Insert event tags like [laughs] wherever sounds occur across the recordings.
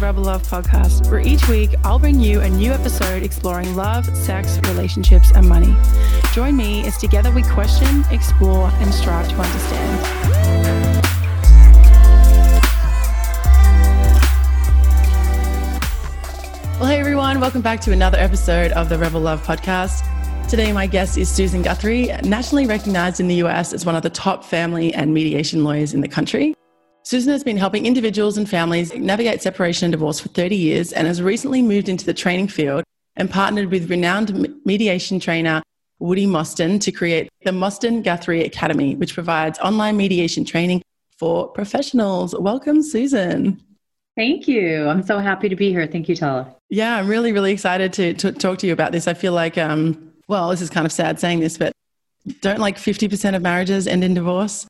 Rebel Love podcast, where each week I'll bring you a new episode exploring love, sex, relationships, and money. Join me as together we question, explore, and strive to understand. Well, hey everyone, welcome back to another episode of the Rebel Love podcast. Today, my guest is Susan Guthrie, nationally recognized in the US as one of the top family and mediation lawyers in the country. Susan has been helping individuals and families navigate separation and divorce for 30 years and has recently moved into the training field and partnered with renowned mediation trainer Woody Mosten to create the Mosten Guthrie Academy, which provides online mediation training for professionals. Welcome, Susan. Thank you. I'm so happy to be here. Thank you, Tala. Yeah, I'm really, really excited to, to talk to you about this. I feel like, um, well, this is kind of sad saying this, but don't like 50% of marriages end in divorce?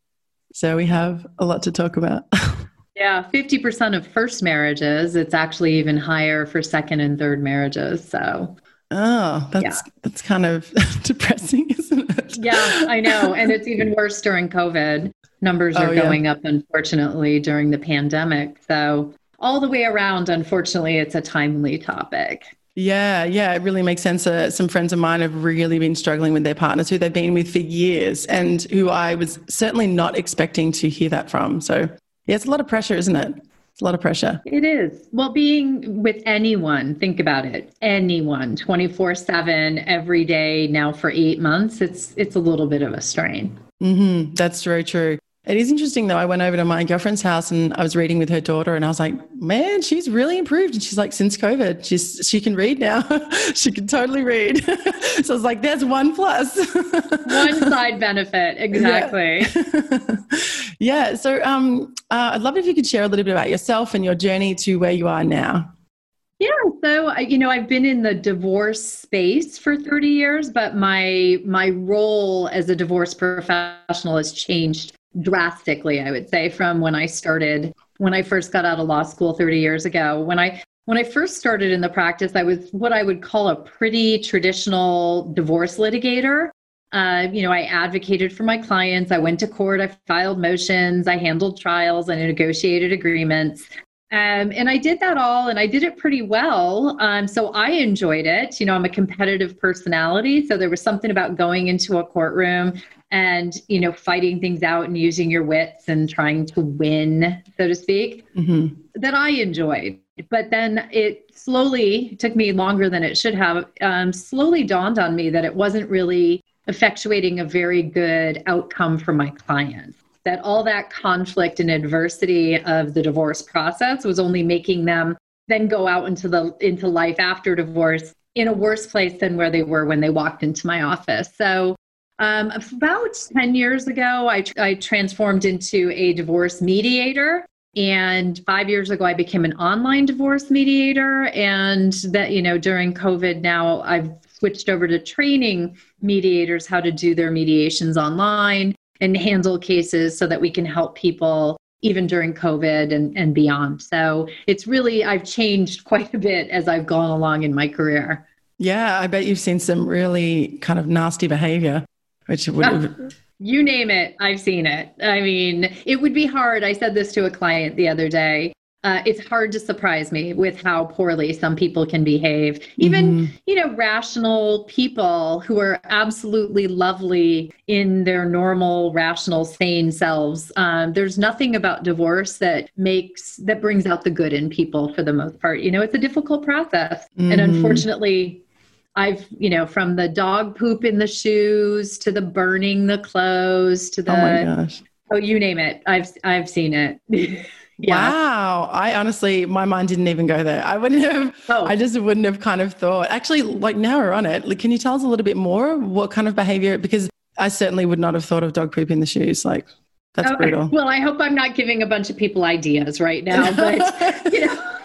So we have a lot to talk about. [laughs] yeah, 50% of first marriages. It's actually even higher for second and third marriages. So Oh, that's yeah. that's kind of [laughs] depressing, isn't it? Yeah, I know. And it's even worse during COVID. Numbers are oh, going yeah. up unfortunately during the pandemic. So all the way around, unfortunately, it's a timely topic. Yeah, yeah, it really makes sense. Uh, some friends of mine have really been struggling with their partners who they've been with for years and who I was certainly not expecting to hear that from. So, yeah, it's a lot of pressure, isn't it? It's a lot of pressure. It is. Well, being with anyone, think about it. Anyone, 24/7 every day now for 8 months, it's it's a little bit of a strain. Mhm. That's very true. It is interesting though. I went over to my girlfriend's house and I was reading with her daughter, and I was like, "Man, she's really improved." And she's like, "Since COVID, she's she can read now. [laughs] she can totally read." [laughs] so I was like, "There's one plus, [laughs] one side benefit, exactly." Yeah. yeah. So, um, uh, I'd love if you could share a little bit about yourself and your journey to where you are now. Yeah, so you know, I've been in the divorce space for 30 years, but my my role as a divorce professional has changed drastically, I would say, from when I started when I first got out of law school 30 years ago. When I when I first started in the practice, I was what I would call a pretty traditional divorce litigator. Uh, you know, I advocated for my clients. I went to court. I filed motions. I handled trials. I negotiated agreements. Um, and I did that all and I did it pretty well. Um, so I enjoyed it. You know, I'm a competitive personality. So there was something about going into a courtroom and, you know, fighting things out and using your wits and trying to win, so to speak, mm-hmm. that I enjoyed. But then it slowly took me longer than it should have, um, slowly dawned on me that it wasn't really effectuating a very good outcome for my clients that all that conflict and adversity of the divorce process was only making them then go out into the into life after divorce in a worse place than where they were when they walked into my office. So um, about 10 years ago, I, I transformed into a divorce mediator. And five years ago, I became an online divorce mediator. And that, you know, during COVID now, I've switched over to training mediators how to do their mediations online and handle cases so that we can help people even during COVID and, and beyond. So it's really, I've changed [laughs] quite a bit as I've gone along in my career. Yeah, I bet you've seen some really kind of nasty behavior, which would ah, have. you name it, I've seen it. I mean, it would be hard. I said this to a client the other day uh, it's hard to surprise me with how poorly some people can behave. Even, mm-hmm. you know, rational people who are absolutely lovely in their normal, rational, sane selves. Um, there's nothing about divorce that makes, that brings out the good in people for the most part. You know, it's a difficult process. Mm-hmm. And unfortunately, I've, you know, from the dog poop in the shoes to the burning the clothes to the, oh my gosh. Oh, you name it. I've, I've seen it. [laughs] Yeah. Wow. I honestly, my mind didn't even go there. I wouldn't have, oh. I just wouldn't have kind of thought. Actually, like now we're on it. Like, can you tell us a little bit more what kind of behavior? Because I certainly would not have thought of dog poop in the shoes. Like, that's oh, brutal. Well, I hope I'm not giving a bunch of people ideas right now, but, [laughs] you know,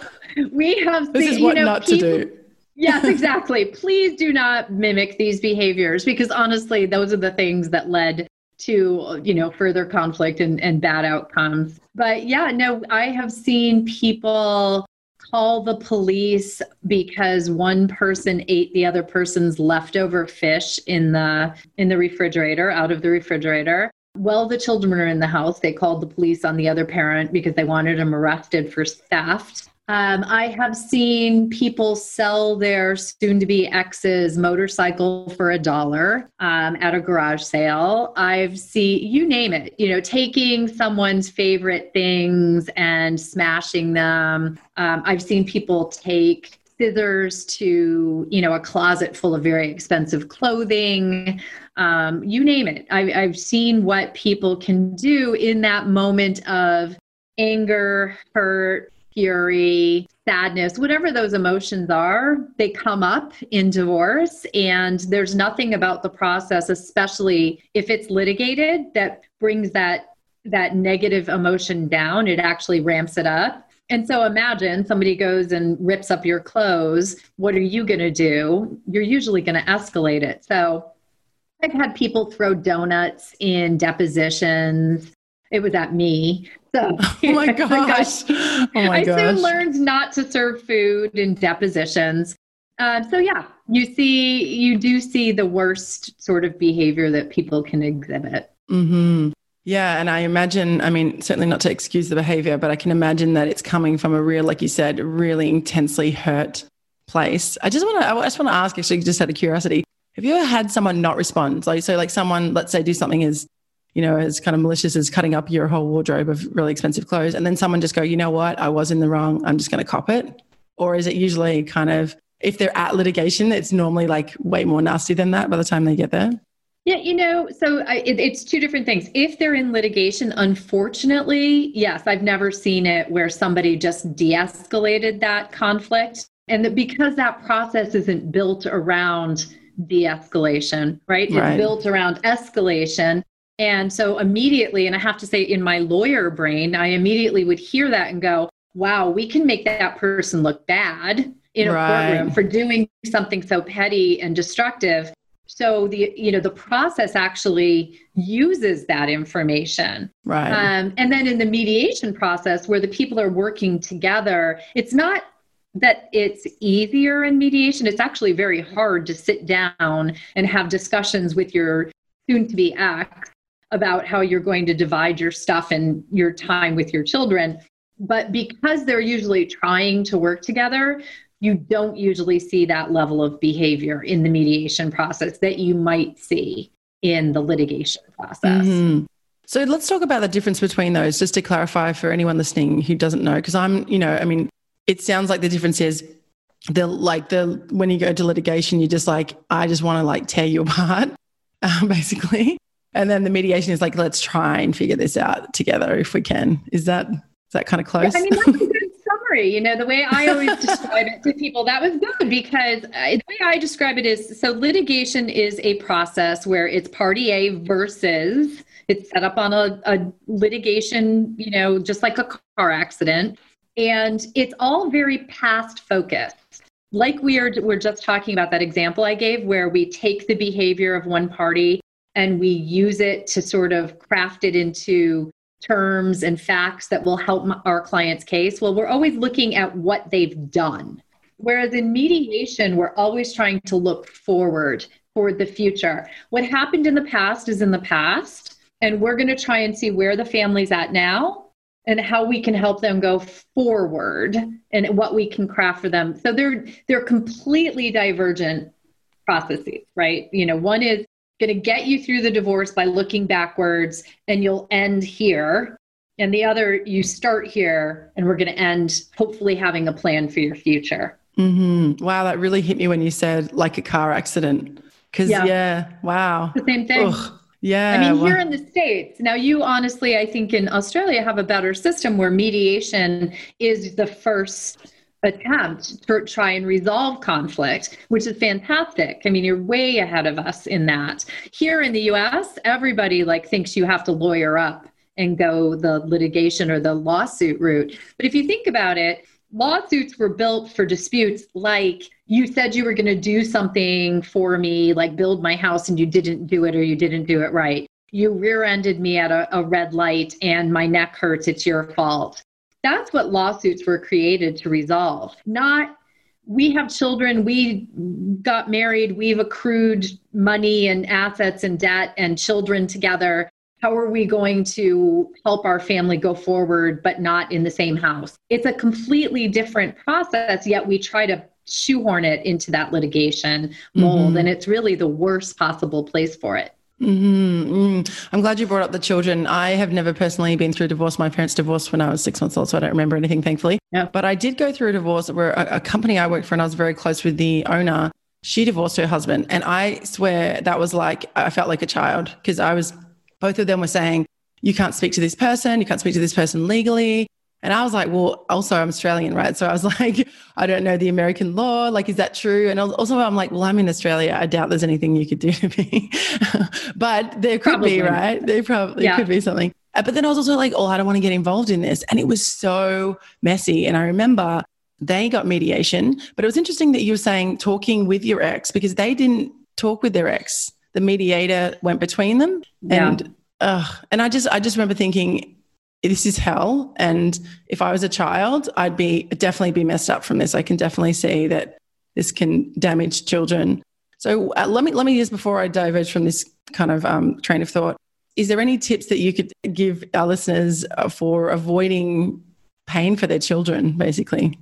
we have This is what you know, not people, to do. yes, exactly. Please do not mimic these behaviors because honestly, those are the things that led to you know further conflict and, and bad outcomes. But yeah no i have seen people call the police because one person ate the other person's leftover fish in the in the refrigerator out of the refrigerator. Well the children were in the house. They called the police on the other parent because they wanted him arrested for theft Um, I have seen people sell their soon to be ex's motorcycle for a dollar um, at a garage sale. I've seen, you name it, you know, taking someone's favorite things and smashing them. Um, I've seen people take scissors to you know a closet full of very expensive clothing um, you name it I, i've seen what people can do in that moment of anger hurt fury, sadness, whatever those emotions are, they come up in divorce. And there's nothing about the process, especially if it's litigated, that brings that that negative emotion down. It actually ramps it up. And so imagine somebody goes and rips up your clothes. What are you going to do? You're usually going to escalate it. So I've had people throw donuts in depositions. It was at me. So, [laughs] oh [laughs] my gosh. oh my I gosh. soon learned not to serve food in depositions. Uh, so yeah, you see, you do see the worst sort of behavior that people can exhibit. Mm-hmm. Yeah, and I imagine, I mean, certainly not to excuse the behavior, but I can imagine that it's coming from a real, like you said, really intensely hurt place. I just want to, I just want to ask, actually, just out of curiosity, have you ever had someone not respond? Like, so, like someone, let's say, do something as you know, as kind of malicious as cutting up your whole wardrobe of really expensive clothes. And then someone just go, you know what, I was in the wrong. I'm just going to cop it. Or is it usually kind of, if they're at litigation, it's normally like way more nasty than that by the time they get there? Yeah, you know, so I, it, it's two different things. If they're in litigation, unfortunately, yes, I've never seen it where somebody just de escalated that conflict. And that because that process isn't built around de escalation, right? It's built around escalation. And so immediately, and I have to say, in my lawyer brain, I immediately would hear that and go, wow, we can make that person look bad in a courtroom for doing something so petty and destructive. So the you know the process actually uses that information. Right. Um, and then in the mediation process, where the people are working together, it's not that it's easier in mediation. It's actually very hard to sit down and have discussions with your soon to be ex about how you're going to divide your stuff and your time with your children. But because they're usually trying to work together, you don't usually see that level of behavior in the mediation process that you might see in the litigation process. Mhm. So let's talk about the difference between those, just to clarify for anyone listening who doesn't know, because I'm, you know, I mean, it sounds like the difference is the like the when you go to litigation, you're just like, I just want to like tear you [laughs] apart, [laughs] basically, and then the mediation is like, let's try and figure this out together if we can. Is that is that kind of close? Yeah? I mean, that's a [laughs] good summary. You know, the way I always describe it to people, that was good because I, the way I describe it is so litigation is a process where it's party A versus it's set up on a, a litigation, you know, just like a car accident. And it's all very past focused. Like we are, we're just talking about that example I gave where we take the behavior of one party and we use it to sort of craft it into terms and facts that will help our client's case. Well, we're always looking at what they've done. Whereas in mediation, we're always trying to look forward toward the future. What happened in the past is in the past, and we're going to try and see where the family's at now and how we can help them go forward and what we can craft for them. So they're they're completely divergent processes, right? You know, one is going to get you through the divorce by looking backwards and you'll end here. And the other, you start here and we're going to end hopefully having a plan for your future. hmm Wow, that really hit me when you said like a car accident. Because yeah. Yeah. wow, The same thing. Ugh. yeah. I mean, wow. here in the States, now you honestly, I think in Australia have a better system where mediation is the first attempt to try and resolve conflict, which is fantastic. I mean, you're way ahead of us in that. Here in the US, everybody like thinks you have to lawyer up and go the litigation or the lawsuit route. But if you think about it, lawsuits were built for disputes like you said you were going to do something for me, like build my house, and you didn't do it or you didn't do it right. You rear ended me at a, a red light and my neck hurts. It's your fault. That's what lawsuits were created to resolve, not we have children, we got married, we've accrued money and assets and debt and children together. how are we going to help our family go forward but not in the same house it's a completely different process yet we try to shoehorn it into that litigation mold mm-hmm. and it's really the worst possible place for it Mm-hmm. Mm. I'm glad you brought up the children. I have never personally been through divorce. My parents divorced when I was six months old, so I don't remember anything, thankfully. Yeah. But I did go through a divorce where a, a company I worked for and I was very close with the owner. She divorced her husband. And I swear that was like, I felt like a child because I was, both of them were saying, you can't speak to this person, you can't speak to this person legally. And I was like, well, also I'm Australian, right? So I was [laughs] like, I don't know the American law. Like, is that true? And also I'm like, well, I'm in Australia. I doubt there's anything you could do to me. [laughs] but there could probably. be, right? There probably yeah. could be something. Uh, but then I was also like, oh, I don't want to get involved in this. And it was so messy. And I remember they got mediation, but it was interesting that you were saying talking with your ex because they didn't talk with their ex. The mediator went between them. Yeah. And uh, and I just I just remember thinking this is hell. And if I was a child, I'd be definitely be messed up from this. I can definitely see that this can damage children. So uh, let me let me just before I diverge from this kind of um, train of thought, is there any tips that you could give our listeners uh, for avoiding pain for their children, basically?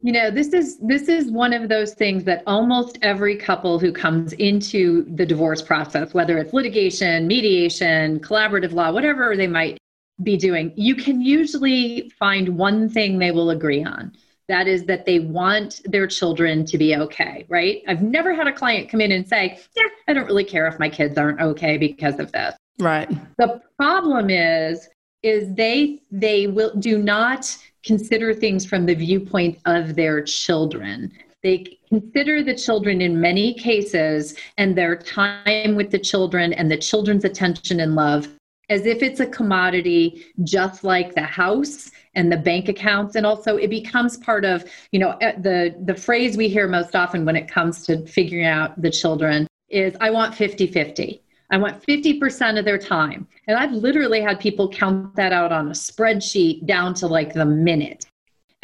You know, this is this is one of those things that almost every couple who comes into the divorce process, whether it's litigation, mediation, collaborative law, whatever they might be doing, you can usually find one thing they will agree on. That is that they want their children to be okay, right? I've never had a client come in and say, Yeah, I don't really care if my kids aren't okay because of this. Right. The problem is, is they they will do not consider things from the viewpoint of their children. They consider the children in many cases and their time with the children and the children's attention and love as if it's a commodity just like the house and the bank accounts. And also it becomes part of you know eh, the the phrase we hear most often when it comes to figuring out the children is i want 50-50 i want 50% of their time. And i've literally had people count that out on a spreadsheet down to like the minute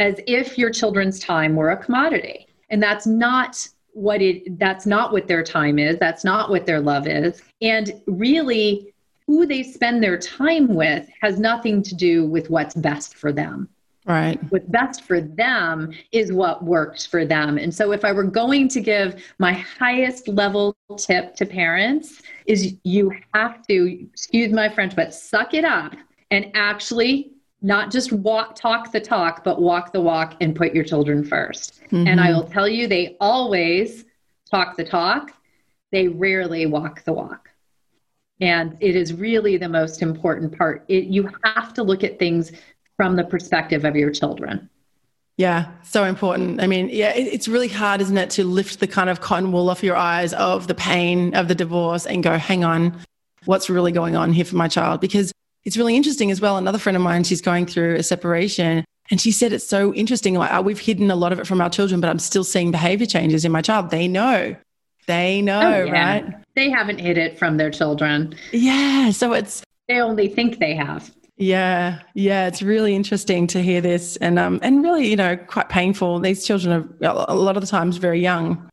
as if your children's time were a commodity. And that's not what it that's not what their time is. That's not what their love is. And really who they spend their time with has nothing to do with what's best for them. Right. What's best for them is what works for them. And so if I were going to give my highest level tip to parents is you have to, excuse my French, but suck it up and actually not just walk talk the talk, but walk the walk and put your children 1st mm-hmm. And I will tell you they always talk the talk. They rarely walk the walk and it is really the most important part it, you have to look at things from the perspective of your children yeah, so important. I mean, yeah, it's really hard, isn't it, to lift the kind of cotton wool off your eyes of the pain of the divorce and go, hang on, what's really going on here for my child? Because it's really interesting as well. Another friend of mine, she's going through a separation and she said it's so interesting. Like, oh, we've hidden a lot of it from our children, but I'm still seeing behavior changes in my child. They know. They oh, know, oh, yeah. right? They haven't hid it from their children. Yeah. So it's they only think they have. Yeah, yeah, it's really interesting to hear this, and um, and really, you know, quite painful. These children are a lot of the times very young,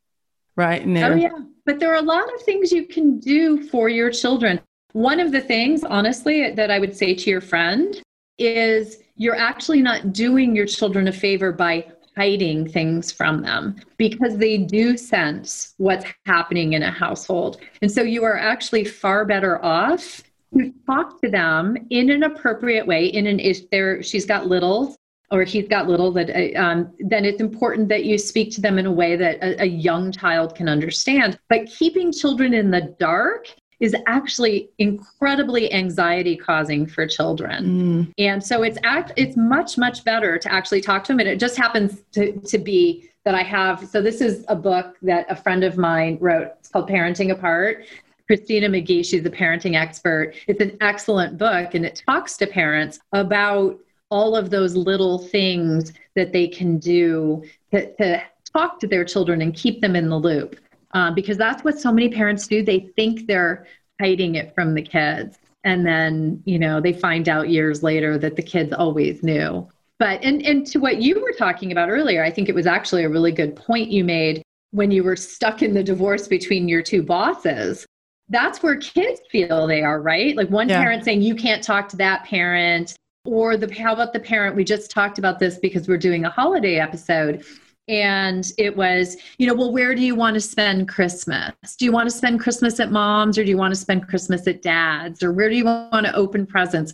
right? Oh yeah, but there are a lot of things you can do for your children. One of the things, honestly, that I would say to your friend is you're actually not doing your children a favor by hiding things from them because they do sense what's happening in a household. And so you are actually far better off to talk to them in an appropriate way in an if there she's got littles or he's got little that uh, um, then it's important that you speak to them in a way that a, a young child can understand but keeping children in the dark is actually incredibly anxiety causing for children. Mm. And so it's act it's much much better to actually talk to them and it just happens to to be that I have so this is a book that a friend of mine wrote. It's called Parenting Apart. Christina McGhee, she's a parenting expert. It's an excellent book and it talks to parents about all of those little things that they can do to, to talk to their children and keep them in the loop um, because that's what so many parents do. They think they're hiding it from the kids. And then, you know, they find out years later that the kids always knew. But, and, and to what you were talking about earlier, I think it was actually a really good point you made when you were stuck in the divorce between your two bosses that's where kids feel they are, right? Like one yeah. parent saying, you can't talk to that parent. Or the how about the parent? We just talked about this because we're doing a holiday episode. And it was, you know, well, where do you want to spend Christmas? Do you want to spend Christmas at mom's or do you want to spend Christmas at dad's? Or where do you want to open presents?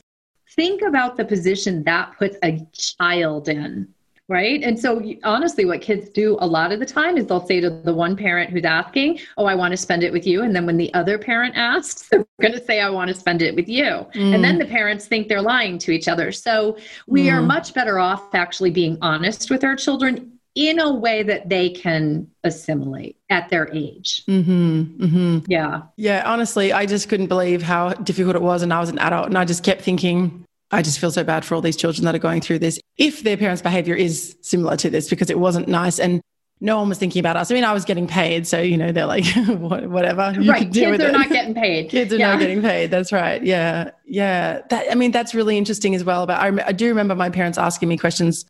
Think about the position that puts a child in right? And so, honestly, what kids do a lot of the time is they'll say to the one parent who's asking, Oh, I want to spend it with you. And then when the other parent asks, [laughs] they're going to say, I want to spend it with you. Mm. And then mm. the parents think they're lying to each other. So, we mm. are much better off actually being honest with our children in a way that they can assimilate at their age. Mm-hmm, mm-hmm. Yeah. Yeah. Honestly, I just couldn't believe how difficult it was. And I was an adult and I just kept thinking, I just feel so bad for all these children that are going through this. If their parents' behavior is similar to this, because it wasn't nice and no one was thinking about us. I mean, I was getting paid, so you know they're like, [laughs] whatever. You right, kids are it. not getting paid. [laughs] kids are yeah. not getting paid. That's right. Yeah, yeah. That I mean, that's really interesting as well. But I, I do remember my parents asking me questions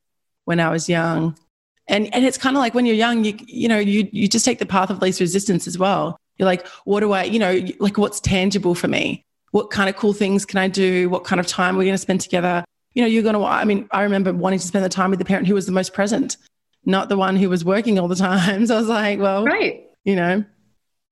when I was young, and and it's kind of like when you're young, you you know, you you just take the path of least resistance as well. You're like, what do I, you know, like what's tangible for me? what kind of cool things can I do? What kind of time we're going to spend together? You know, you're going to, I mean, I remember wanting to spend the time with the parent who was the most present, not the one who was working all the time. [laughs] So I was like, well, right. You know,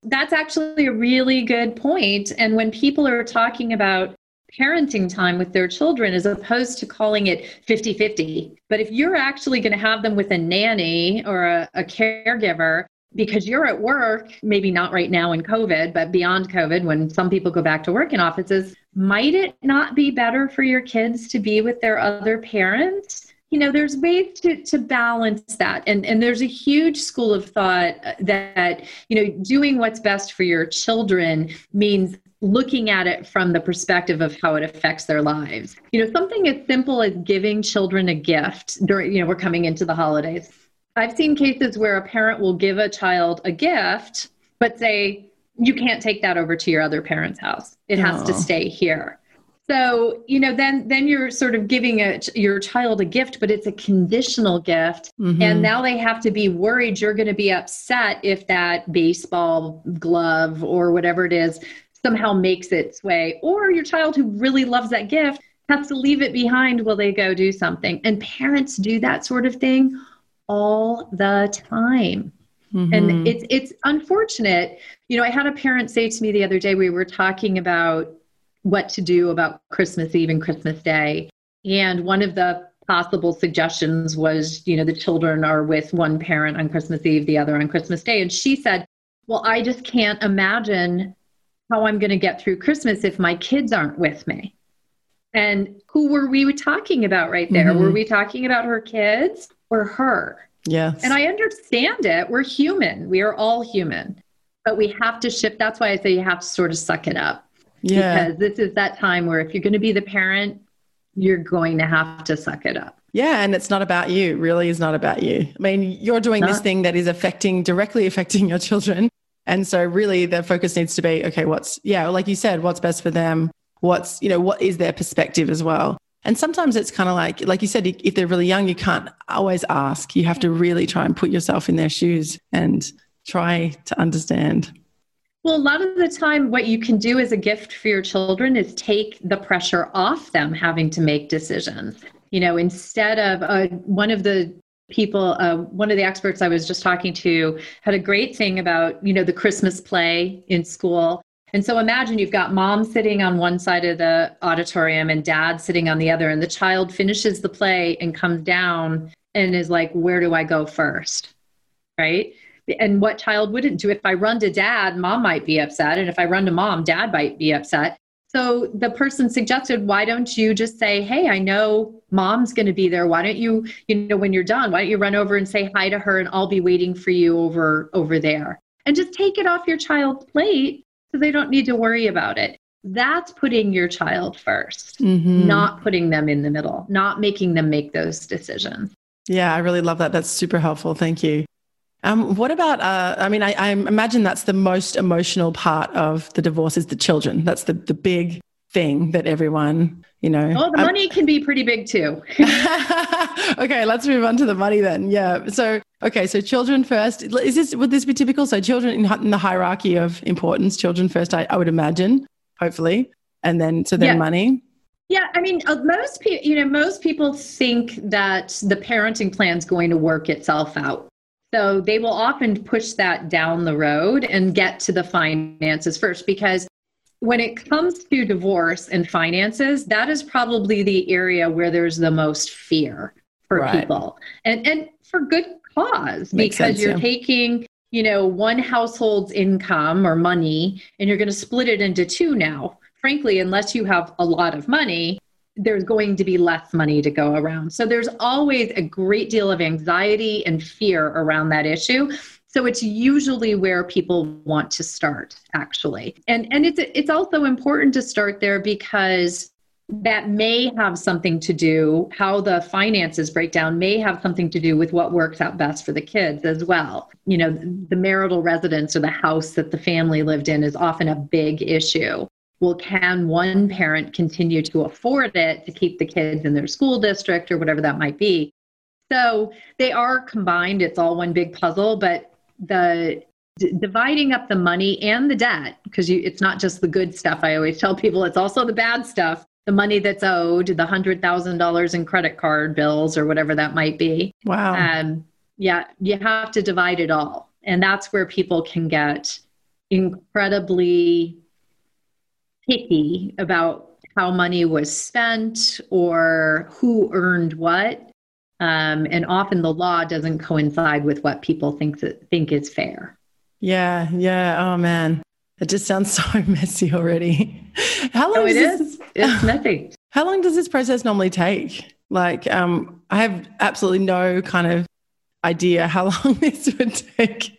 that's actually a really good point. And when people are talking about parenting time with their children as opposed to calling it 50 50. But if you're actually going to have them with a nanny or a, a, caregiver, because you're at work, maybe not right now in COVID, but beyond COVID, when some people go back to work in offices, might it not be better for your kids to be with their other parents? You know, there's ways to, to balance that. And, and there's a huge school of thought that, you know, doing what's best for your children means looking at it from the perspective of how it affects their lives. You know, something as simple as giving children a gift during, you know, we're coming into the holidays I've seen cases where a parent will give a child a gift, but say, you can't take that over to your other parent's house. It has to stay here. So, you know, then then you're sort of giving a, your child a gift, but it's a conditional gift. Mm-hmm. And now they have to be worried you're going to be upset if that baseball glove or whatever it is somehow makes its way. Or your child who really loves that gift has to leave it behind while they go do something. And parents do that sort of thing all the time. Mm-hmm. And it's it's unfortunate. You know, I had a parent say to me the other day we were talking about what to do about Christmas Eve and Christmas Day. And one of the possible suggestions was, you know, the children are with one parent on Christmas Eve, the other on Christmas Day. And she said, Well, I just can't imagine how I'm going to get through Christmas if my kids aren't with me. And who were we talking about right there? Mm-hmm. Were we talking about her kids? or her. Yes. And I understand it. We're human. We are all human. But we have to shift. That's why I say you have to sort of suck it up. Yeah. Because this is that time where if you're going to be the parent, you're going to have to suck it up. Yeah, and it's not about you. Really, is not about you. I mean, you're doing not. this thing that is affecting directly affecting your children, and so really the focus needs to be okay. What's yeah, like you said, what's best for them? What's you know what is their perspective as well? And sometimes it's kind of like, like you said, if they're really young, you can't always ask. You have to really try and put yourself in their shoes and try to understand. Well, a lot of the time, what you can do as a gift for your children is take the pressure off them having to make decisions. You know, instead of uh, one of the people, uh, one of the experts I was just talking to had a great thing about, you know, the Christmas play in school and so imagine you've got mom sitting on one side of the auditorium and dad sitting on the other, and the child finishes the play and comes down and is like, Where do I go first? Right. And what child wouldn't do? If I run to dad, mom might be upset. And if I run to mom, dad might be upset. So the person suggested, why don't you just say, hey, I know mom's going to be there. Why don't you, you know, when you're done, why don't you run over and say hi to her and I'll be waiting for you over over there. And just take it off your child's plate so they don't need to worry about it. That's putting your child 1st mm-hmm. not putting them in the middle, not making them make those decisions. Yeah, I really love that. That's super helpful. Thank you. Um, what about? Uh, I mean, I, I, imagine that's the most emotional part of the divorce is the children. That's the the big thing that everyone, you know. Oh, the money can be pretty big too. [laughs] okay, let's move on to the money then. Yeah. So, okay, so children first. Is this would this be typical? So, children in, in the hierarchy of importance, children first. I, I would imagine, hopefully, and then so then yeah. money. Yeah, I mean, uh, most people, you know, most people think that the parenting plan is going to work itself out. So they will often push that down the road and get to the finances first because when it comes to divorce and finances, that is probably the area where there's the most fear for right. people. And and for good cause Makes because sense, you're yeah. taking, you know, one household's income or money and you're going to split it into two now. Frankly, unless you have a lot of money, there's going to be less money to go around. So there's always a great deal of anxiety and fear around that issue. So it's usually where people want to start actually. And and it's it's also important to start there because that may have something to do how the finances break down may have something to do with what works out best for the kids as well you know the marital residence or the house that the family lived in is often a big issue well can one parent continue to afford it to keep the kids in their school district or whatever that might be? So they are combined. It's all one big puzzle but the d- dividing up the money and the debt because it's not just the good stuff. I always tell people it's also the bad stuff the money that's owed the hundred thousand dollars in credit card bills or whatever that might be. Wow. Um, yeah you have to divide it all. And that's where people can get incredibly picky about how money was spent or who earned what um, and often the law doesn't coincide with what people think that, think is fair. Yeah, yeah. Oh man, it just sounds [laughs] so messy already. How long? Oh, it is. This, it's [laughs] messy. How long does this process normally take? Like, um, I have absolutely no kind of idea how [laughs] long this would take.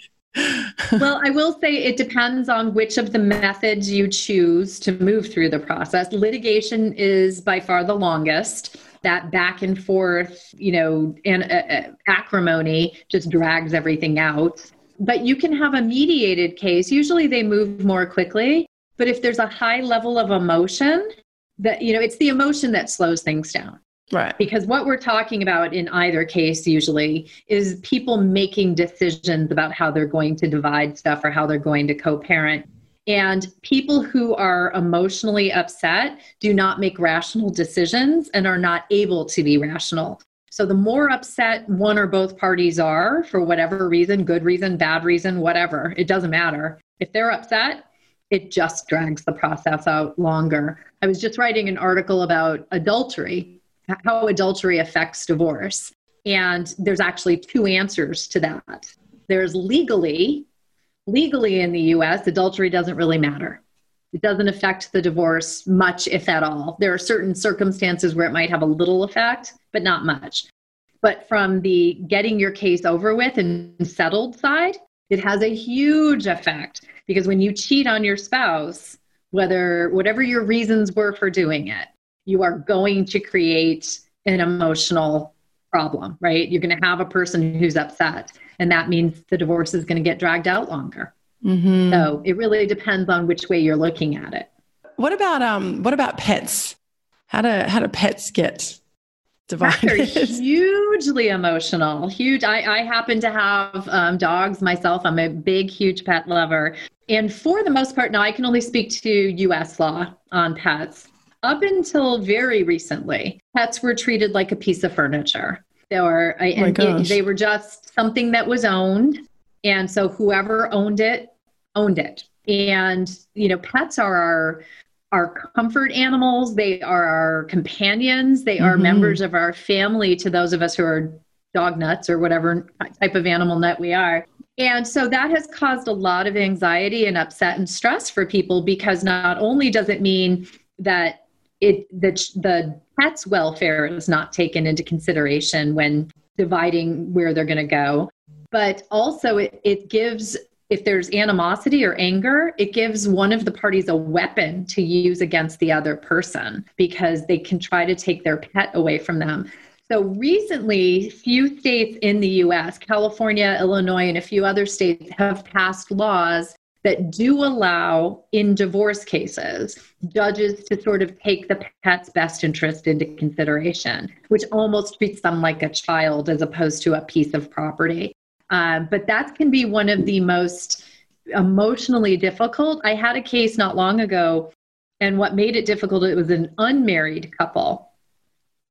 Well, I will say it depends on which of the methods you choose to move through the process. Litigation is by far the longest that back and forth, you know, and uh, acrimony just drags everything out. But you can have a mediated case. Usually they move more quickly. But if there's a high level of emotion, that, you know, it's the emotion that slows things down. Right. Because what we're talking about in either case usually is people making decisions about how they're going to divide stuff or how they're going to co parent. And people who are emotionally upset do not make rational decisions and are not able to be rational. So, the more upset one or both parties are for whatever reason good reason, bad reason, whatever, it doesn't matter. If they're upset, it just drags the process out longer. I was just writing an article about adultery, how adultery affects divorce. And there's actually two answers to that. There's legally, legally in the US, adultery doesn't really matter. It doesn't affect the divorce much, if at all. There are certain circumstances where it might have a little effect, but not much. But from the getting your case over with and settled side, it has a huge effect because when you cheat on your spouse, whether whatever your reasons were for doing it, you are going to create an emotional problem, right? You're going to have a person who's upset and that means the divorce is going to get dragged out longer. Mm-hmm. So it really depends on which way you're looking at it. What about um? What about pets? How do how do pets get divided? [laughs] Hugely emotional. Huge. I, I happen to have um, dogs myself. I'm a big, huge pet lover. And for the most part, now I can only speak to U.S. law on pets. Up until very recently, pets were treated like a piece of furniture. They were, oh and it, they were just something that was owned. And so whoever owned it, owned it. And, you know, pets are our, our comfort animals. They are our companions. They are mm-hmm. members of our family to those of us who are dog nuts or whatever type of animal nut we are. And so that has caused a lot of anxiety and upset and stress for people because not only does it mean that it the the pet's welfare is not taken into consideration when dividing where they're going to go. But also it, it gives if there's animosity or anger it gives one of the parties a weapon to use against the other person because they can try to take their pet away from them. So recently few states in the us california illinois and a few other states have passed laws that do allow in divorce cases judges to sort of take the pet's best interest into consideration, which almost treats them like a child as opposed to a piece of property. Uh, but that can be one of the most emotionally difficult. I had a case not long ago, and what made it difficult, it was an unmarried couple.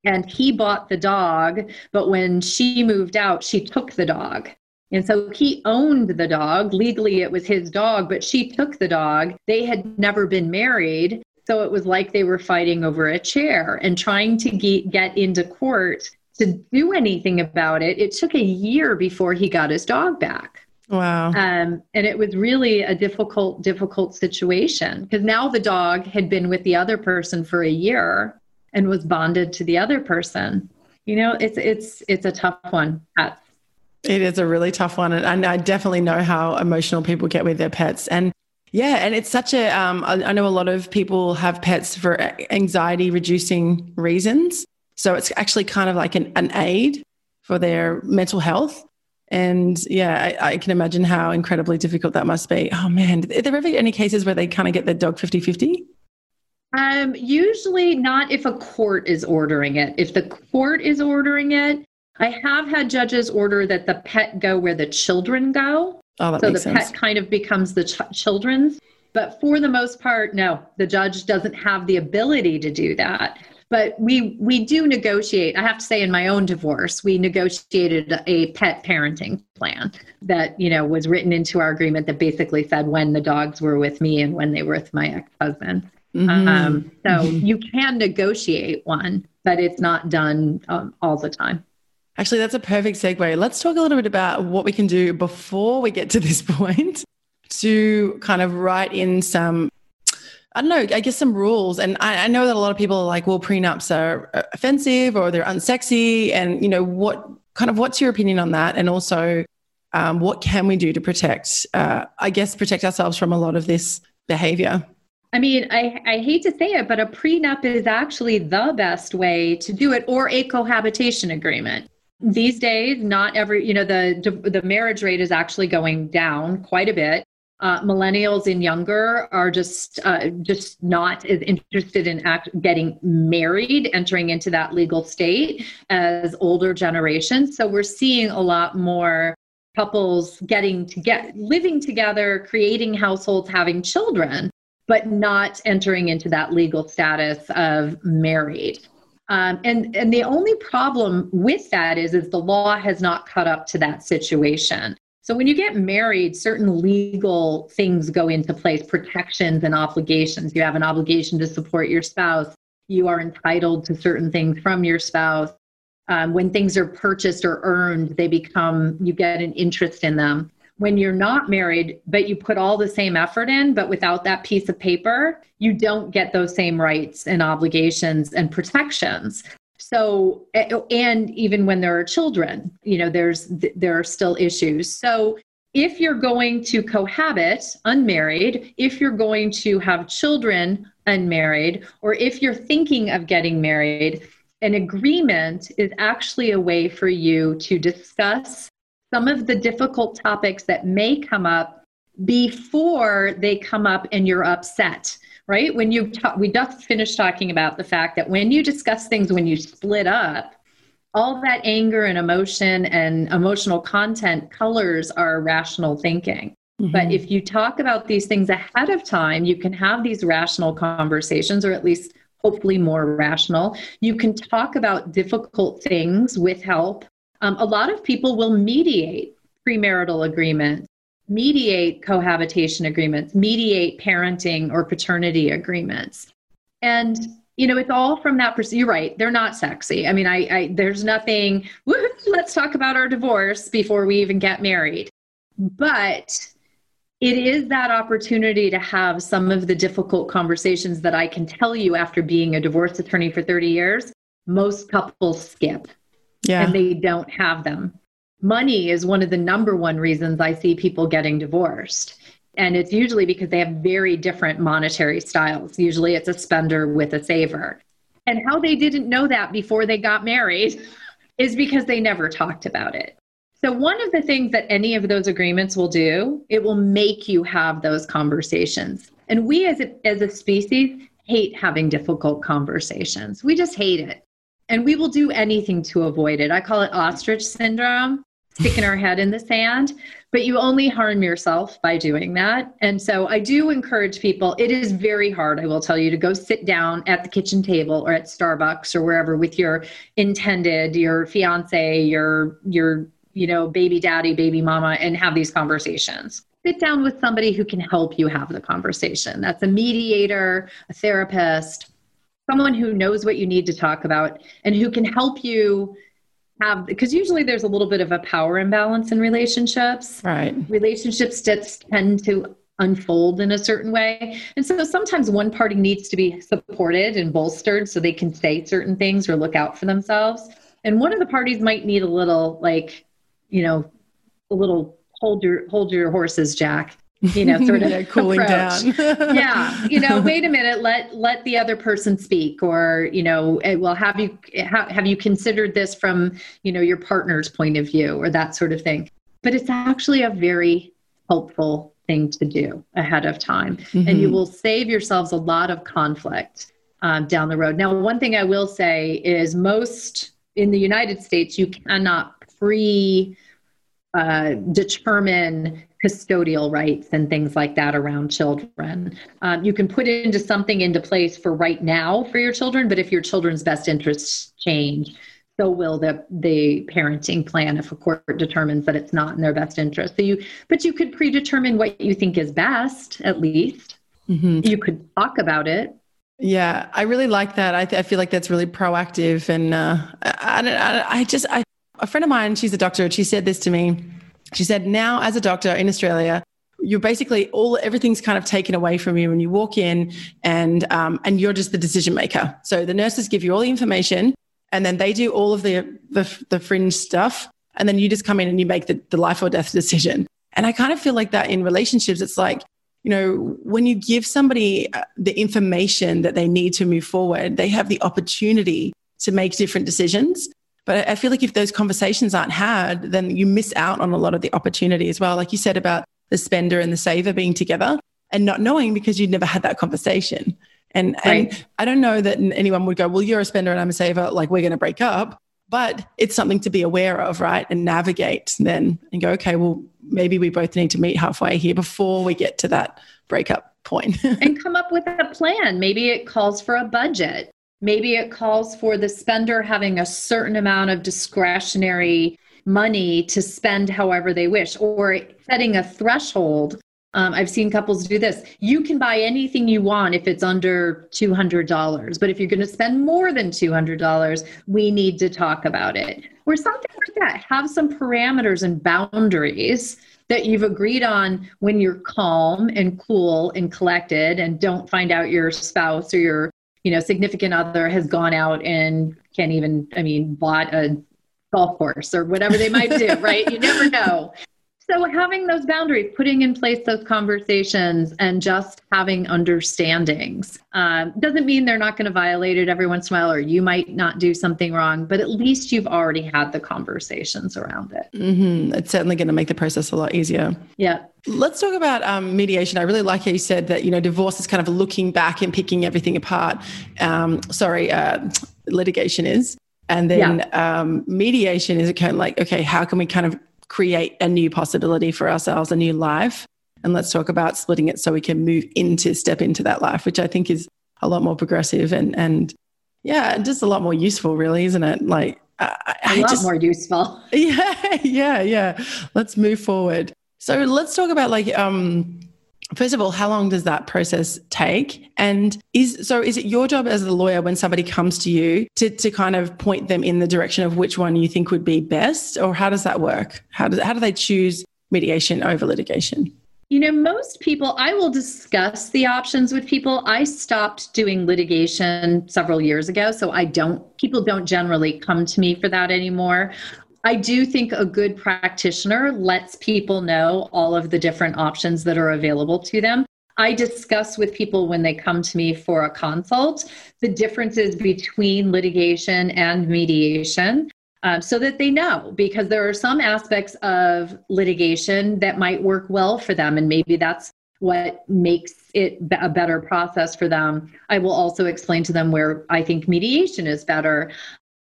And he bought the dog, but when she moved out, she took the dog. And so he owned the dog. Legally, it was his dog, but she took the dog. They had never been married. So it was like they were fighting over a chair and trying to get into court to do anything about it. It took a year before he got his dog back. Wow. Um, and it was really a difficult, difficult situation because now the dog had been with the other person for a year and was bonded to the other person. You know, it's it's it's a tough one. It is a really tough one. And I definitely know how emotional people get with their pets. And yeah, and it's such a. Um, I, know a lot of people have pets for anxiety reducing reasons. So it's actually kind of like an, an aid for their mental health. And yeah, I, I, can imagine how incredibly difficult that must be. Oh man, are there ever any cases where they kind of get their dog 50 50? Um, usually not if a court is ordering it. If the court is ordering it, I have had judges order that the pet go where the children go. Oh, so the sense. pet kind of becomes the ch- children's. But for the most part, no, the judge doesn't have the ability to do that. But we we do negotiate. I have to say, in my own divorce, we negotiated a pet parenting plan that you know was written into our agreement that basically said when the dogs were with me and when they were with my ex husband. Mm-hmm. Um, so mm-hmm. you can negotiate one, but it's not done um, all the time. Actually, that's a perfect segue. Let's talk a little bit about what we can do before we get to this [laughs] point to kind of write in some, I don't know, I guess some rules. And I, I know that a lot of people are like, well, prenups are offensive or they're unsexy. And, you know, what kind of what's your opinion on that? And also, um, what can we do to protect, uh, I guess, protect ourselves from a lot of this behavior? I mean, I, I hate to say it, but a prenup is actually the best way to do it, or a cohabitation agreement these days not every you know the the marriage rate is actually going down quite a bit. Uh, millennials and younger are just uh, just not as interested in act, getting married entering into that legal state as older generations. So we're seeing a lot more couples getting to get living together creating households having children but not entering into that legal status of married um, and and the only problem with that is is the law has not caught up to that situation. So when you get married, certain legal things go into place, protections and obligations. You have an obligation to support your spouse. You are entitled to certain things from your spouse. Um, when things are purchased or earned, they become you get an interest in them when you're not married, but you put all the same effort in, but without that piece of paper, you don't get those same rights and obligations and protections. So, and even when there are children, you know, there's there are still issues. So, if you're going to cohabit unmarried, if you're going to have children unmarried, or if you're thinking of getting married, an agreement is actually a way for you to discuss some of the difficult topics that may come up before they come up and you're upset right? When you ta- we just finished talking about the fact that when you discuss things when you split up all that anger and emotion and emotional content colors our rational thinking. Mm-hmm. but if you talk about these things ahead of time you can have these rational conversations or at least hopefully more rational. You can talk about difficult things with help um, a lot of people will mediate premarital agreements, mediate cohabitation agreements, mediate parenting or paternity agreements. And you know, it's all from that perspective. You're right; they're not sexy. I mean, I, I there's nothing. [laughs] Let's talk about our divorce before we even get married. But it is that opportunity to have some of the difficult conversations that I can tell you after being a divorce attorney for 30 years. Most couples skip yeah. and they don't have them. Money is one of the number one reasons I see people getting divorced. And it's usually because they have very different monetary styles. Usually it's a spender with a saver. And how they didn't know that before they got married [laughs] is because they never talked about it. So, one of the things that any of those agreements will do, it will make you have those conversations. And we as a, as a species hate having difficult conversations. We just hate it. And we will do anything to avoid it. I call it ostrich syndrome, sticking our head in the sand but you only harm yourself by doing that. And so I do encourage people, it is very hard, I will tell you, to go sit down at the kitchen table or at Starbucks or wherever with your intended, your fiance, your your you know, baby daddy, baby mama and have these conversations. Sit down with somebody who can help you have the conversation. That's a mediator, a therapist, someone who knows what you need to talk about and who can help you have because usually there's a little bit of a power imbalance in relationships. Right. Relationships tend to unfold in a certain way. And so sometimes one party needs to be supported and bolstered so they can say certain things or look out for themselves. And one of the parties might need a little like, you know, a little hold your hold your horses, Jack you know sort of yeah, [laughs] cooling approach. down [laughs] yeah you know wait a minute let let the other person speak or you know eh, well have you have, have you considered this from you know your partner's point of view or that sort of thing but it's actually a very helpful thing to do ahead of time mm-hmm. and you will save yourselves a lot of conflict um, down the road now one thing i will say is most in the united states you cannot pre uh, determine custodial rights and things like that around children. Um, you can put into something into place for right now for your children, but if your children's best interests change, so will the the parenting plan if a court determines that it's not in their best interest. So you, but you could predetermine what you think is best. At least mm-hmm. you could talk about it. Yeah, I really like that. I, th- I feel like that's really proactive, and uh, I, I, I just I a friend of mine, she's a doctor, she said this to me. She said, now as a doctor in Australia, you're basically all everything's kind of taken away from you when you walk in and um, and you're just the decision maker. So the nurses give you all the information and then they do all of the the, the fringe stuff and then you just come in and you make the, the life or death decision. And i kind of feel like that in relationships it's like you know when you give somebody uh, the information that they need to move forward they have the opportunity to make different decisions but I feel like if those conversations aren't had, then you miss out on a lot of the opportunity as well. Like you said about the spender and the saver being together and not knowing because you'd never had that conversation. And, right. and I don't know that anyone would go, well, you're a spender and I'm a saver, like we're going to break up. But it's something to be aware of, right? And navigate then and go, okay, well, maybe we both need to meet halfway here before we get to that breakup point. [laughs] and come up with a plan. Maybe it calls for a budget. Maybe it calls for the spender having a certain amount of discretionary money to spend however they wish, or setting a threshold. Um, I've seen couples do this. You can buy anything you want if it's under $200. But if you're going to spend more than $200, we need to talk about it. Or something like that. Have some parameters and boundaries that you've agreed on when you're calm and cool and collected and don't find out your spouse or your you know significant other has gone out and can't even i mean bought a golf course or whatever they might do right? You never [laughs] know so having those boundaries putting in place those conversations and just having understandings um, doesn't mean they're not going to violate it every once in a while or you might not do something wrong but at least you've already had the conversations around it mm-hmm. it's certainly going to make the process a lot easier yeah Let's talk about um, mediation. I really like how you said that, you know, divorce is kind of looking back and picking everything apart. Um, sorry, uh, litigation is. And then yeah. um, mediation is kind of like, okay, how can we kind of create a new possibility for ourselves, a new life? And let's talk about splitting it so we can move into, step into that life, which I think is a lot more progressive and, and yeah, just a lot more useful, really, isn't it? Like, I, I a lot just, more useful. [laughs] Yeah, yeah, yeah. Let's move forward. So let's talk about like um first of all how long does that process take and is so is it your job as a lawyer when somebody comes to you to to kind of point them in the direction of which one you think would be best or how does that work how does how do they choose mediation over litigation you know, most people, I will discuss the options with people. I stopped doing litigation several years ago, so I don't, people don't generally come to me for that anymore. I do think a good practitioner lets people know all of the different options that are available to them. I discuss with people when they come to me for a consult the differences between litigation and mediation. um, so that they know because there are some aspects of litigation that might work well for them and maybe that's what makes it a better process for them i will also explain to them where i think mediation is better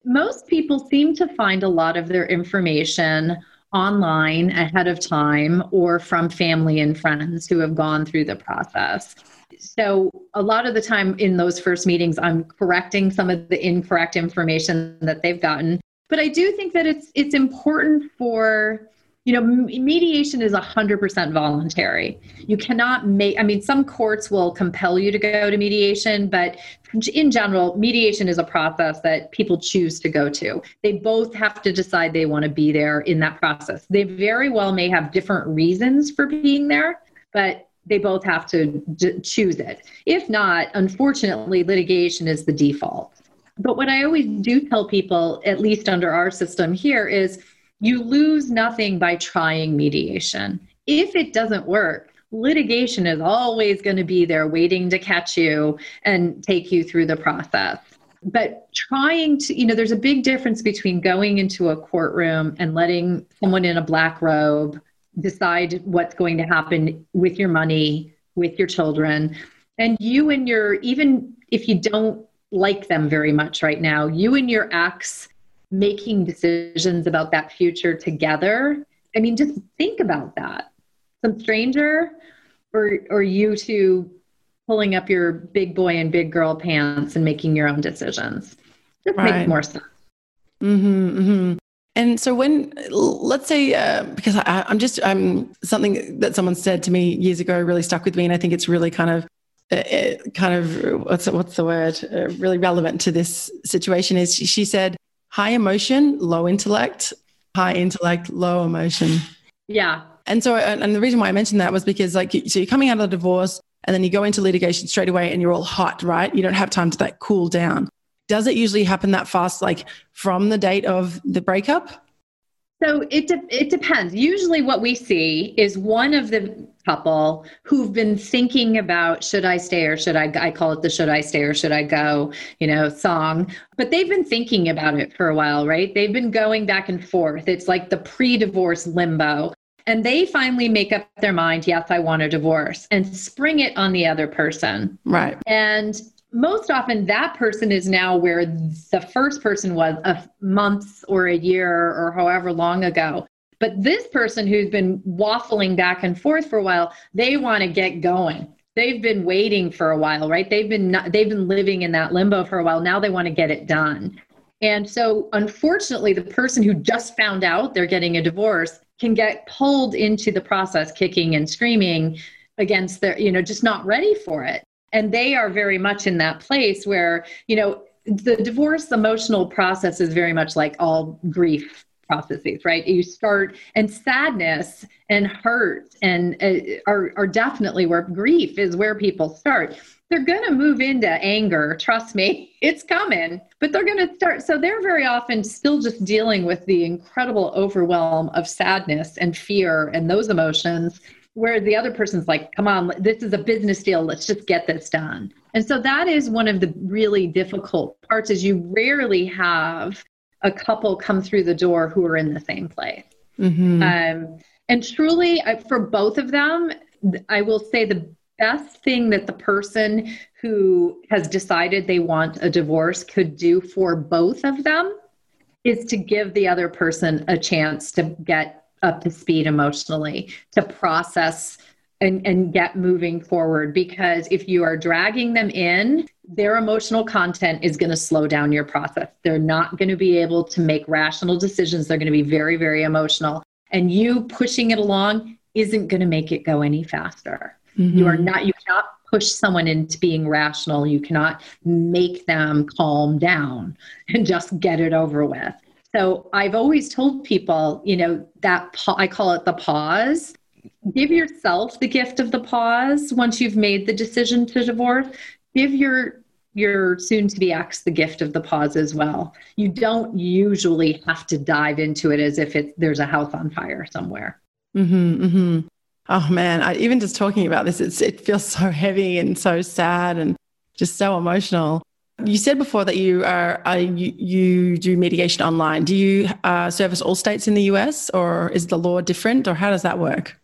most people seem to find a lot of their information online ahead of time or from family and friends who have gone through the process. So a lot of the time in those first meetings i'm correcting some of the incorrect information that they've gotten. But I do think that it's it's important for you know mediation is 100% voluntary. You cannot make i mean some courts will compel you to go to mediation but in general mediation is a process that people choose to go to. They both have to decide they want to be there in that process. They very well may have different reasons for being there but they both have to d- choose it. If not unfortunately litigation is the default. But what I always do tell people, at least under our system here, is you lose nothing by trying mediation. If it doesn't work, litigation is always going to be there waiting to catch you and take you through the process. But trying to, you know, there's a big difference between going into a courtroom and letting someone in a black robe decide what's going to happen with your money, with your children, and you and your, even if you don't like them very much right now. You and your ex making decisions about that future together. I mean, just think about that. Some stranger or or you two pulling up your big boy and big girl pants and making your own decisions. This right. makes more sense. Mm-hmm, mm-hmm. And so when, let's say, uh, because I, I'm just, I'm something that someone said to me years ago really stuck with me, and I think it's really kind of it kind of what's what's the word uh, really relevant to this situation is she, she said high emotion low intellect high intellect low emotion. Yeah. And so and the reason why i mentioned that was because like so you're coming out of a divorce and then you go into litigation straight away and you're all hot right? You don't have time to like cool down. Does it usually happen that fast like from the date of the breakup? So it de- it depends. Usually, what we see is one of the couple who've been thinking about should I stay or should I? I call it the should I stay or should I go, you know, song. But they've been thinking about it for a while, right? They've been going back and forth. It's like the pre-divorce limbo. And they finally make up their mind, yes, I want a divorce, and spring it on the other person. Right. And most often that person is now where the first person was a month or a year or however long ago. But this person who's been waffling back and forth for a while, they want to get going. They've been waiting for a while, right? They've been they've been living in that limbo for a while. Now they want to get it done. And so unfortunately, the person who just found out they're getting a divorce can get pulled into the process kicking and screaming against their, you know, just not ready for it and they are very much in that place where you know the divorce emotional process is very much like all grief processes right you start and sadness and hurt and uh, are, are definitely where grief is where people start they're going to move into anger trust me [laughs] it's coming but they're going to start so they're very often still just dealing with the incredible overwhelm of sadness and fear and those emotions where the other person's like, come on, this is a business deal. Let's just get this done. And so that is one of the really difficult parts is you rarely have a couple come through the door who are in the same place. Mm-hmm. Um, and truly, for both of them, I will say the best thing that the person who has decided they want a divorce could do for both of them is to give the other person a chance to get up to speed emotionally to process and, and get moving forward because if you are dragging them in their emotional content is going to slow down your process. They're not going to be able to make rational decisions. They're going to be very very emotional. And you pushing it along isn't going to make it go any faster. Mm-hmm. you are not you cannot push someone into being rational. You cannot make them calm down and just get it over with. So I've always told people, you know, that pa- I call it the pause. Give yourself the gift of the pause once you've made the decision to divorce. Give your your soon to be ex the gift of the pause as well. You don't usually have to dive into it as if it's there's a house on fire somewhere. Mm-hmm, mm-hmm. Oh man, I, even just talking about this, it feels so heavy and so sad and just so emotional. You said before that you are uh, you, you, do mediation online. Do you uh, service all states in the US, or is the law different, or how does that work?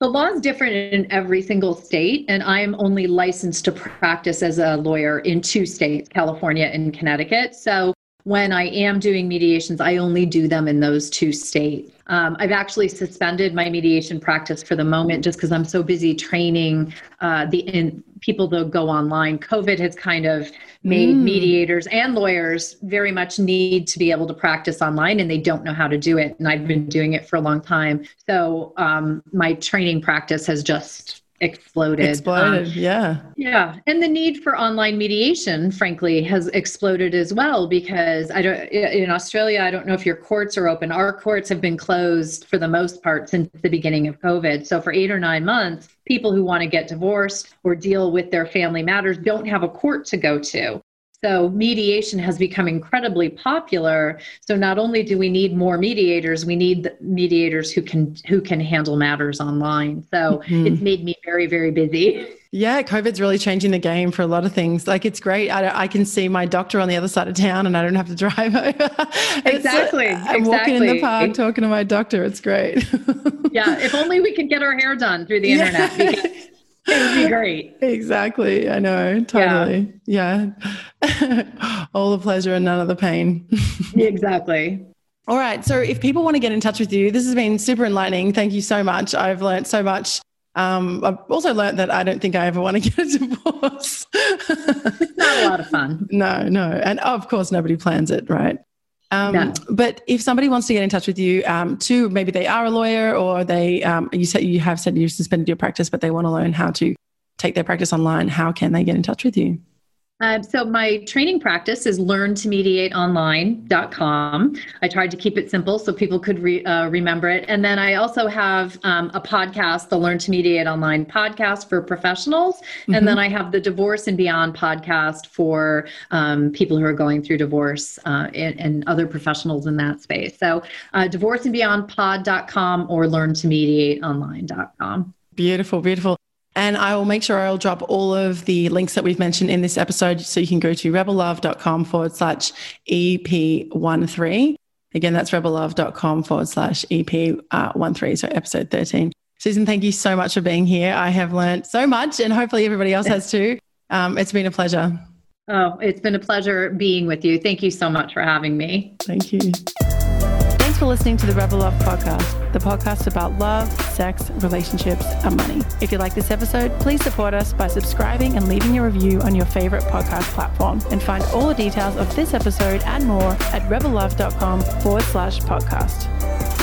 The law is different in every single state, and I am only licensed to practice as a lawyer in two states, California and Connecticut. So when I am doing mediations, I only do them in those two states. Um, I've actually suspended my mediation practice for the moment just because I'm so busy training uh, the in, people to go online. COVID has kind of made mm. mediators and lawyers very much need to be able to practice online, and they don't know how to do it. And I've been doing it for a long time, so um, my training practice has just exploded. Exploded, um, yeah. Yeah, and the need for online mediation, frankly, has exploded as well because I don't in Australia. I don't know if your courts are open. Our courts have been closed for the most part since the beginning of COVID. So for eight or nine months, people who want to get divorced or deal with their family matters don't have a court to go to. So mediation has become incredibly popular. So not only do we need more mediators, we need mediators who can who can handle matters online. So mm-hmm. it's made me very very busy. Yeah, COVID's really changing the game for a lot of things. Like it's great. I, I can see my doctor on the other side of town, and I don't have to drive [laughs] over. exactly. I'm exactly. walking in the park talking to my doctor. It's great. [laughs] yeah, if only we could get our hair done through the internet. It would be great. [laughs] Exactly. I know. Totally. Yeah. yeah. [laughs] All the pleasure and none of the pain. [laughs] exactly. All right. So if people want to get in touch with you, this has been super enlightening. Thank you so much. I've learned so much. Um, I've also learned that I don't think I ever want to get a divorce. it's not a lot of fun. No, no. And of course, nobody plans it, right? Um, no. But if somebody wants to get in touch with you, um, too, maybe they are a lawyer or they, um, you said you have said you suspended your practice, but they want to learn how to take their practice online. How can they get in touch with you? Uh, so my training practice is learntomediateonline.com. I tried to keep it simple so people could re, uh, remember it. And then I also have um, a podcast, the Learn to Mediate Online podcast for professionals. Mm-hmm. And then I have the Divorce and Beyond podcast for um, people who are going through divorce uh, and, and, other professionals in that space. So uh, divorceandbeyondpod.com or learntomediateonline.com. Beautiful, beautiful. And I will make sure I'll drop all of the links that we've mentioned in this episode. So you can go to rebellove.com forward slash EP13. Again, that's rebellove.com forward slash EP13. Uh, so episode 13. Susan, thank you so much for being here. I have learned so much and hopefully everybody else has too. Um, it's been a pleasure. Oh, it's been a pleasure being with you. Thank you so much for having me. Thank you for listening to the Rebel Love Podcast, the podcast about love, sex, relationships, and money. If you like this episode, please support us by subscribing and leaving a review on your favorite podcast platform. And find all the details of this episode and more at rebellove.com forward slash podcast.